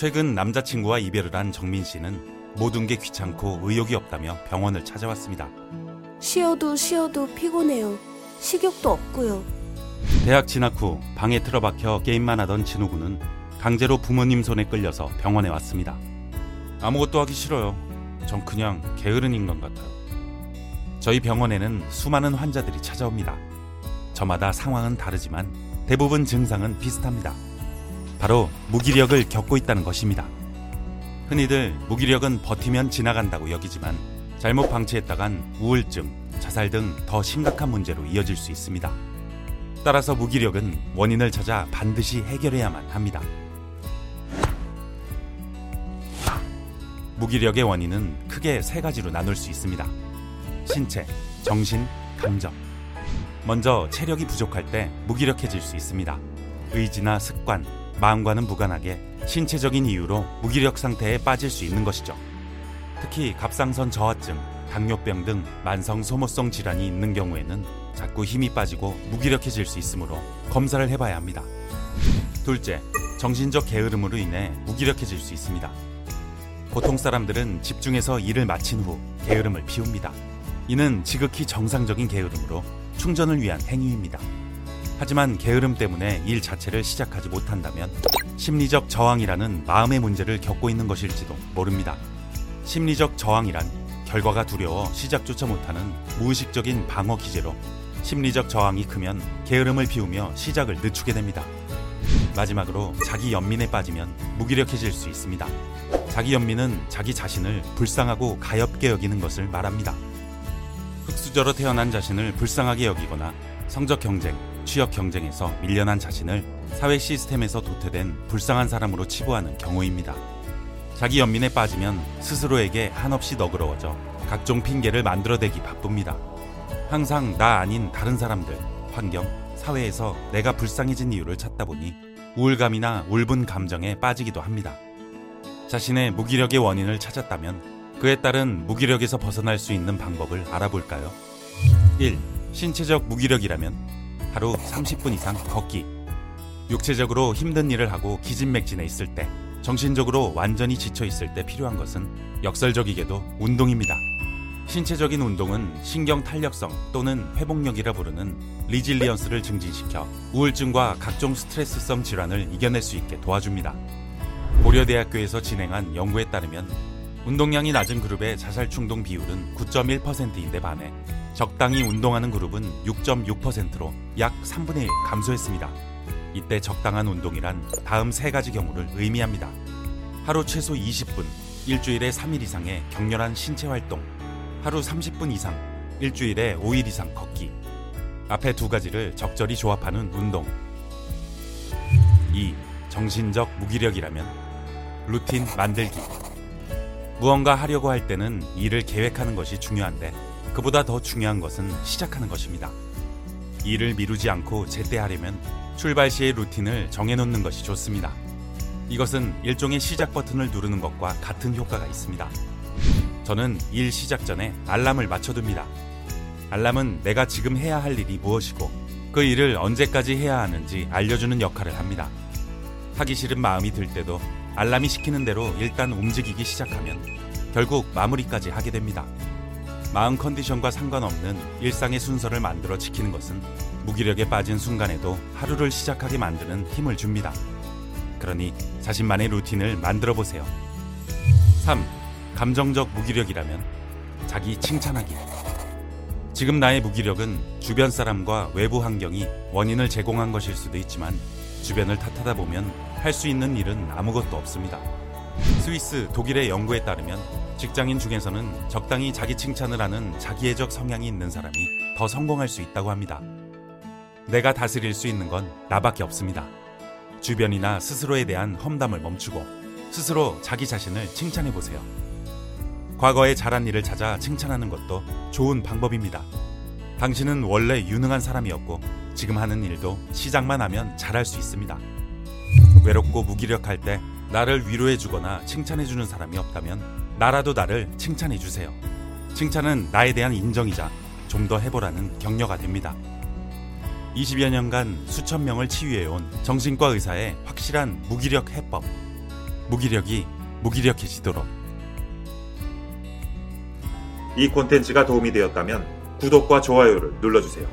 최근 남자친구와 이별을 한 정민 씨는 모든 게 귀찮고 의욕이 없다며 병원을 찾아왔습니다. 쉬어도 쉬어도 피곤해요. 식욕도 없고요. 대학 진학 후 방에 틀어박혀 게임만 하던 진호군은 강제로 부모님 손에 끌려서 병원에 왔습니다. 아무것도 하기 싫어요. 전 그냥 게으른 인간 같아요. 저희 병원에는 수많은 환자들이 찾아옵니다. 저마다 상황은 다르지만 대부분 증상은 비슷합니다. 바로 무기력을 겪고 있다는 것입니다. 흔히들 무기력은 버티면 지나간다고 여기지만 잘못 방치했다간 우울증, 자살 등 더 심각한 문제로 이어질 수 있습니다. 따라서 무기력은 원인을 찾아 반드시 해결해야만 합니다. 무기력의 원인은 크게 세 가지로 나눌 수 있습니다. 신체, 정신, 감정. 먼저 체력이 부족할 때 무기력해질 수 있습니다. 의지나 습관, 마음과는 무관하게 신체적인 이유로 무기력 상태에 빠질 수 있는 것이죠. 특히 갑상선 저하증, 당뇨병 등 만성 소모성 질환이 있는 경우에는 자꾸 힘이 빠지고 무기력해질 수 있으므로 검사를 해봐야 합니다. 둘째, 정신적 게으름으로 인해 무기력해질 수 있습니다. 보통 사람들은 집중해서 일을 마친 후 게으름을 피웁니다. 이는 지극히 정상적인 게으름으로 충전을 위한 행위입니다. 하지만 게으름 때문에 일 자체를 시작하지 못한다면 심리적 저항이라는 마음의 문제를 겪고 있는 것일지도 모릅니다. 심리적 저항이란 결과가 두려워 시작조차 못하는 무의식적인 방어 기제로 심리적 저항이 크면 게으름을 피우며 시작을 늦추게 됩니다. 마지막으로 자기 연민에 빠지면 무기력해질 수 있습니다. 자기 연민은 자기 자신을 불쌍하고 가엽게 여기는 것을 말합니다. 흙수저로 태어난 자신을 불쌍하게 여기거나 성적 경쟁, 취업 경쟁에서 밀려난 자신을 사회 시스템에서 도태된 불쌍한 사람으로 치부하는 경우입니다. 자기 연민에 빠지면 스스로에게 한없이 너그러워져 각종 핑계를 만들어대기 바쁩니다. 항상 나 아닌 다른 사람들, 환경, 사회에서 내가 불쌍해진 이유를 찾다 보니 우울감이나 울분 감정에 빠지기도 합니다. 자신의 무기력의 원인을 찾았다면 그에 따른 무기력에서 벗어날 수 있는 방법을 알아볼까요? 1. 신체적 무기력이라면 하루 30분 이상 걷기. 육체적으로 힘든 일을 하고 기진맥진해 있을 때, 정신적으로 완전히 지쳐 있을 때 필요한 것은 역설적이게도 운동입니다. 신체적인 운동은 신경 탄력성 또는 회복력이라 부르는 리질리언스를 증진시켜 우울증과 각종 스트레스성 질환을 이겨낼 수 있게 도와줍니다. 고려대학교에서 진행한 연구에 따르면 운동량이 낮은 그룹의 자살 충동 비율은 9.1%인데 반해 적당히 운동하는 그룹은 6.6%로 약 3분의 1 감소했습니다. 이때 적당한 운동이란 다음 세 가지 경우를 의미합니다. 하루 최소 20분, 일주일에 3일 이상의 격렬한 신체 활동, 하루 30분 이상, 일주일에 5일 이상 걷기. 앞에 두 가지를 적절히 조합하는 운동. 2. 정신적 무기력이라면 루틴 만들기. 무언가 하려고 할 때는 일을 계획하는 것이 중요한데 그보다 더 중요한 것은 시작하는 것입니다. 일을 미루지 않고 제때 하려면 출발 시의 루틴을 정해놓는 것이 좋습니다. 이것은 일종의 시작 버튼을 누르는 것과 같은 효과가 있습니다. 저는 일 시작 전에 알람을 맞춰둡니다. 알람은 내가 지금 해야 할 일이 무엇이고 그 일을 언제까지 해야 하는지 알려주는 역할을 합니다. 하기 싫은 마음이 들 때도 알람이 시키는 대로 일단 움직이기 시작하면 결국 마무리까지 하게 됩니다. 마음 컨디션과 상관없는 일상의 순서를 만들어 지키는 것은 무기력에 빠진 순간에도 하루를 시작하게 만드는 힘을 줍니다. 그러니 자신만의 루틴을 만들어 보세요. 3. 감정적 무기력이라면 자기 칭찬하기. 지금 나의 무기력은 주변 사람과 외부 환경이 원인을 제공한 것일 수도 있지만 주변을 탓하다 보면 할 수 있는 일은 아무것도 없습니다. 스위스, 독일의 연구에 따르면 직장인 중에서는 적당히 자기 칭찬을 하는 자기애적 성향이 있는 사람이 더 성공할 수 있다고 합니다. 내가 다스릴 수 있는 건 나밖에 없습니다. 주변이나 스스로에 대한 험담을 멈추고 스스로 자기 자신을 칭찬해 보세요. 과거에 잘한 일을 찾아 칭찬하는 것도 좋은 방법입니다. 당신은 원래 유능한 사람이었고 지금 하는 일도 시작만 하면 잘할 수 있습니다. 외롭고 무기력할 때 나를 위로해주거나 칭찬해주는 사람이 없다면 나라도 나를 칭찬해주세요. 칭찬은 나에 대한 인정이자 좀 더 해보라는 격려가 됩니다. 20여 년간 수천 명을 치유해온 정신과 의사의 확실한 무기력 해법. 무기력이 무기력해지도록 이 콘텐츠가 도움이 되었다면 구독과 좋아요를 눌러주세요.